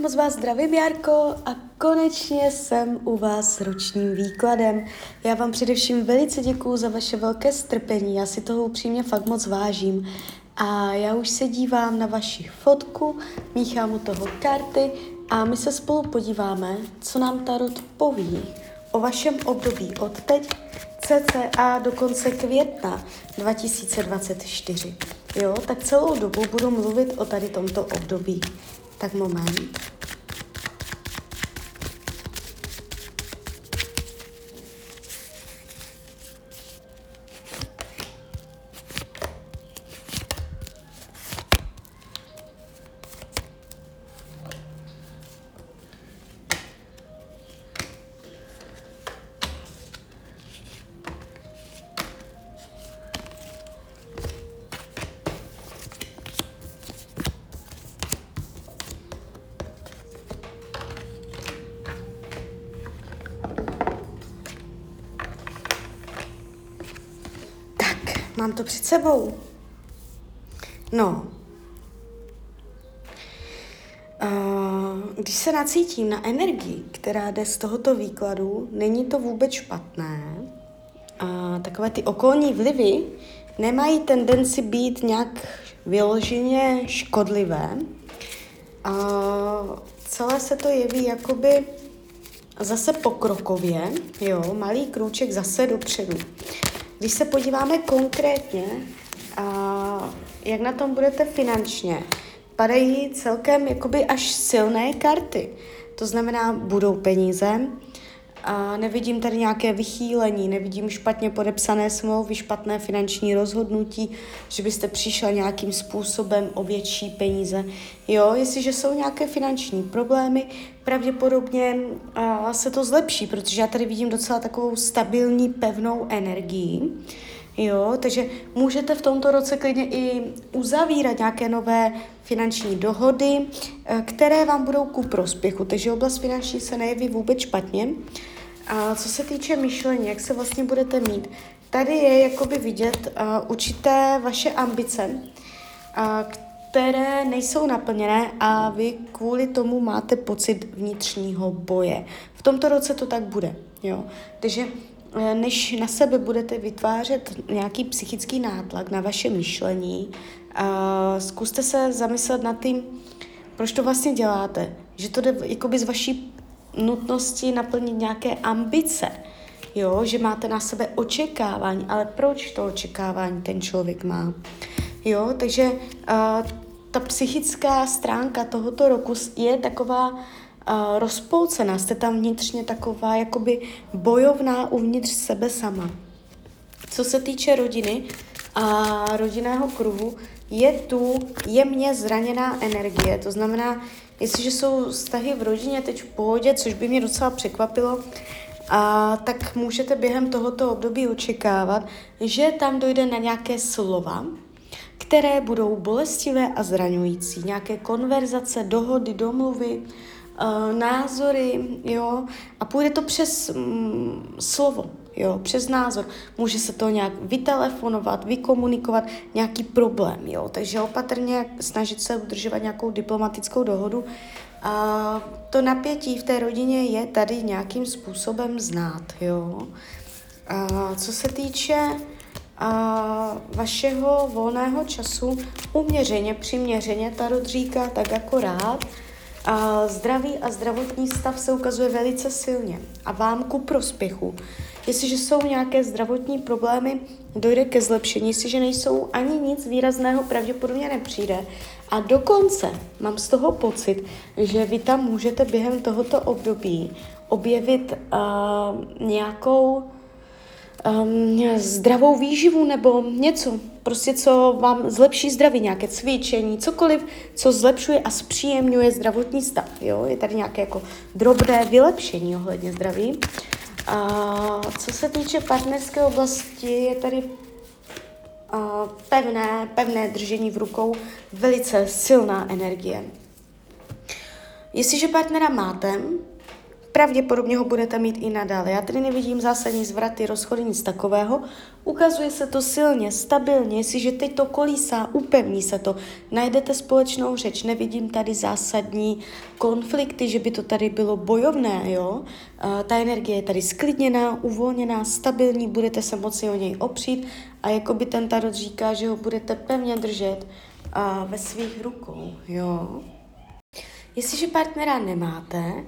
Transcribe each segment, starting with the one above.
Moc vás zdravím, Jarko, a konečně jsem u vás s ročním výkladem. Já vám především velice děkuju za vaše velké strpení, já si toho upřímně fakt moc vážím. A já už se dívám na vaši fotku, míchám u toho karty a my se spolu podíváme, co nám Tarot poví o vašem období od teď cca do konce května 2024. Jo, tak celou dobu budu mluvit o tady tomto období. Tak moment. Mám to před sebou. No. Uh, když se nacítím na energii, která jde z tohoto výkladu, není to vůbec špatné. Uh, takové ty okolní vlivy nemají tendenci být nějak vyloženě škodlivé. Uh, celé se to jeví jakoby zase pokrokově, jo, malý krůček zase dopředu. Když se podíváme konkrétně, a jak na tom budete finančně, padají celkem jakoby až silné karty. To znamená, budou peníze, a nevidím tady nějaké vychýlení, nevidím špatně podepsané smlouvy, špatné finanční rozhodnutí, že byste přišel nějakým způsobem o větší peníze. Jo, jestliže jsou nějaké finanční problémy, pravděpodobně a, se to zlepší, protože já tady vidím docela takovou stabilní, pevnou energii. Jo, takže můžete v tomto roce klidně i uzavírat nějaké nové finanční dohody, e, které vám budou ku prospěchu. Takže oblast finanční se nejeví vůbec špatně. A co se týče myšlení, jak se vlastně budete mít, tady je jakoby vidět uh, určité vaše ambice, uh, které nejsou naplněné a vy kvůli tomu máte pocit vnitřního boje. V tomto roce to tak bude. Jo? Takže než na sebe budete vytvářet nějaký psychický nátlak na vaše myšlení, uh, zkuste se zamyslet nad tím, proč to vlastně děláte. Že to jde jakoby z vaší nutnosti naplnit nějaké ambice, jo, že máte na sebe očekávání, ale proč to očekávání ten člověk má? Jo, takže uh, ta psychická stránka tohoto roku je taková uh, rozpolcená, jste tam vnitřně taková jakoby bojovná uvnitř sebe sama. Co se týče rodiny a rodinného kruhu, je tu jemně zraněná energie, to znamená, Jestliže jsou vztahy v rodině teď v pohodě, což by mě docela překvapilo, a tak můžete během tohoto období očekávat, že tam dojde na nějaké slova, které budou bolestivé a zraňující. Nějaké konverzace, dohody, domluvy, názory, jo, a půjde to přes mm, slovo, jo, přes názor. Může se to nějak vytelefonovat, vykomunikovat, nějaký problém, jo, takže opatrně snažit se udržovat nějakou diplomatickou dohodu. A to napětí v té rodině je tady nějakým způsobem znát, jo. A co se týče a vašeho volného času uměřeně, přiměřeně, Tarot říká tak jako rád, a zdraví a zdravotní stav se ukazuje velice silně a vám ku prospěchu. Jestliže jsou nějaké zdravotní problémy, dojde ke zlepšení. Jestliže nejsou ani nic výrazného, pravděpodobně nepřijde. A dokonce mám z toho pocit, že vy tam můžete během tohoto období objevit uh, nějakou um, zdravou výživu nebo něco, prostě co vám zlepší zdraví, nějaké cvičení, cokoliv, co zlepšuje a zpříjemňuje zdravotní stav. Jo? Je tady nějaké jako drobné vylepšení ohledně zdraví. A co se týče partnerské oblasti, je tady pevné, pevné držení v rukou, velice silná energie. Jestliže partnera máte, pravděpodobně ho budete mít i nadále. Já tady nevidím zásadní zvraty, rozchody, nic takového. Ukazuje se to silně, stabilně, jestliže teď to kolísá, upevní se to, najdete společnou řeč, nevidím tady zásadní konflikty, že by to tady bylo bojovné, jo. Ta energie je tady sklidněná, uvolněná, stabilní, budete se moci o něj opřít a jako by ten tarot říká, že ho budete pevně držet uh, ve svých rukou, jo. Jestliže partnera nemáte,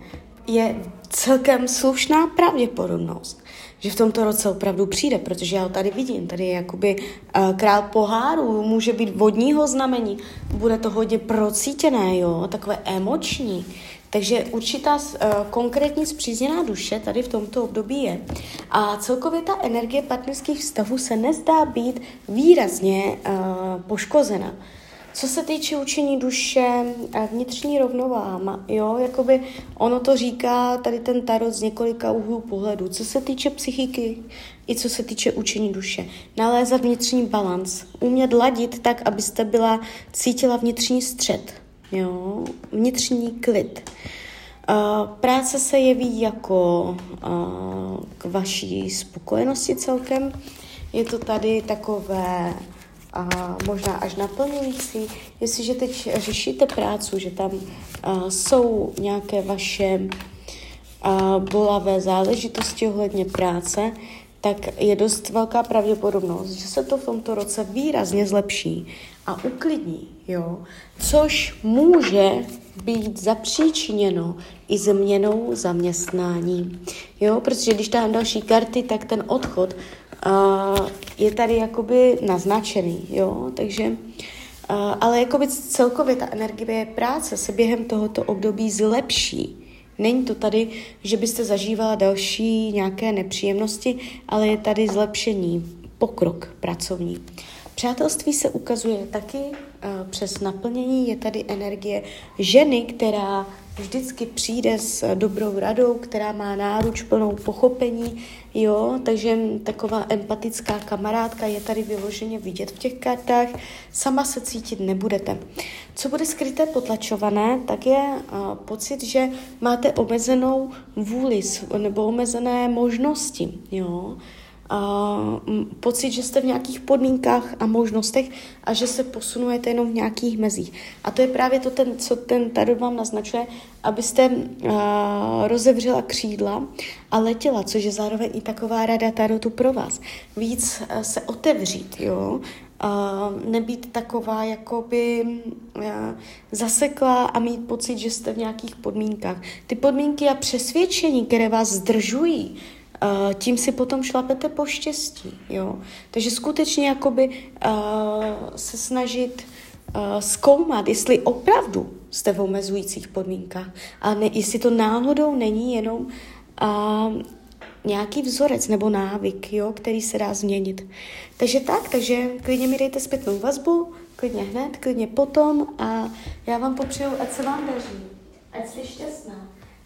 je celkem slušná pravděpodobnost, že v tomto roce opravdu přijde, protože já ho tady vidím, tady je jakoby uh, král poháru, může být vodního znamení, bude to hodně procítěné, jo, takové emoční, takže určitá uh, konkrétní zpřízněná duše tady v tomto období je. A celkově ta energie partnerských vztahů se nezdá být výrazně uh, poškozena. Co se týče učení duše, vnitřní rovnováha, jo, jakoby ono to říká tady ten tarot z několika úhlů pohledu. Co se týče psychiky, i co se týče učení duše. Nalézat vnitřní balans, umět ladit tak, abyste byla, cítila vnitřní střed, jo, vnitřní klid. Uh, práce se jeví jako uh, k vaší spokojenosti celkem. Je to tady takové a možná až naplňující. Jestliže teď řešíte prácu, že tam uh, jsou nějaké vaše uh, bolavé záležitosti ohledně práce, tak je dost velká pravděpodobnost, že se to v tomto roce výrazně zlepší a uklidní, jo? což může být zapříčiněno i změnou zaměstnání. Jo? Protože když tam další karty, tak ten odchod uh, je tady jakoby naznačený, jo, takže, uh, ale jakoby celkově ta energie práce se během tohoto období zlepší. Není to tady, že byste zažívala další nějaké nepříjemnosti, ale je tady zlepšení, pokrok pracovní. Přátelství se ukazuje taky přes naplnění, je tady energie ženy, která vždycky přijde s dobrou radou, která má náruč plnou pochopení, jo, takže taková empatická kamarádka je tady vyloženě vidět v těch kartách, sama se cítit nebudete. Co bude skryté potlačované, tak je uh, pocit, že máte omezenou vůli nebo omezené možnosti, jo, uh, pocit, že jste v nějakých podmínkách a možnostech a že se posunujete jenom v nějakých mezích. A to je právě to, ten, co ten tarot vám naznačuje, abyste uh, rozevřela křídla a letěla, což je zároveň i taková rada tarotu pro vás. Víc uh, se otevřít, jo, Uh, nebýt taková jakoby uh, zaseklá a mít pocit, že jste v nějakých podmínkách. Ty podmínky a přesvědčení, které vás zdržují, tím si potom šlapete po štěstí, jo. Takže skutečně jakoby uh, se snažit uh, zkoumat, jestli opravdu jste v omezujících podmínkách a ne, jestli to náhodou není jenom uh, nějaký vzorec nebo návyk, jo, který se dá změnit. Takže tak, takže klidně mi dejte zpětnou vazbu, klidně hned, klidně potom a já vám popřeju, ať se vám daří, ať jste šťastná.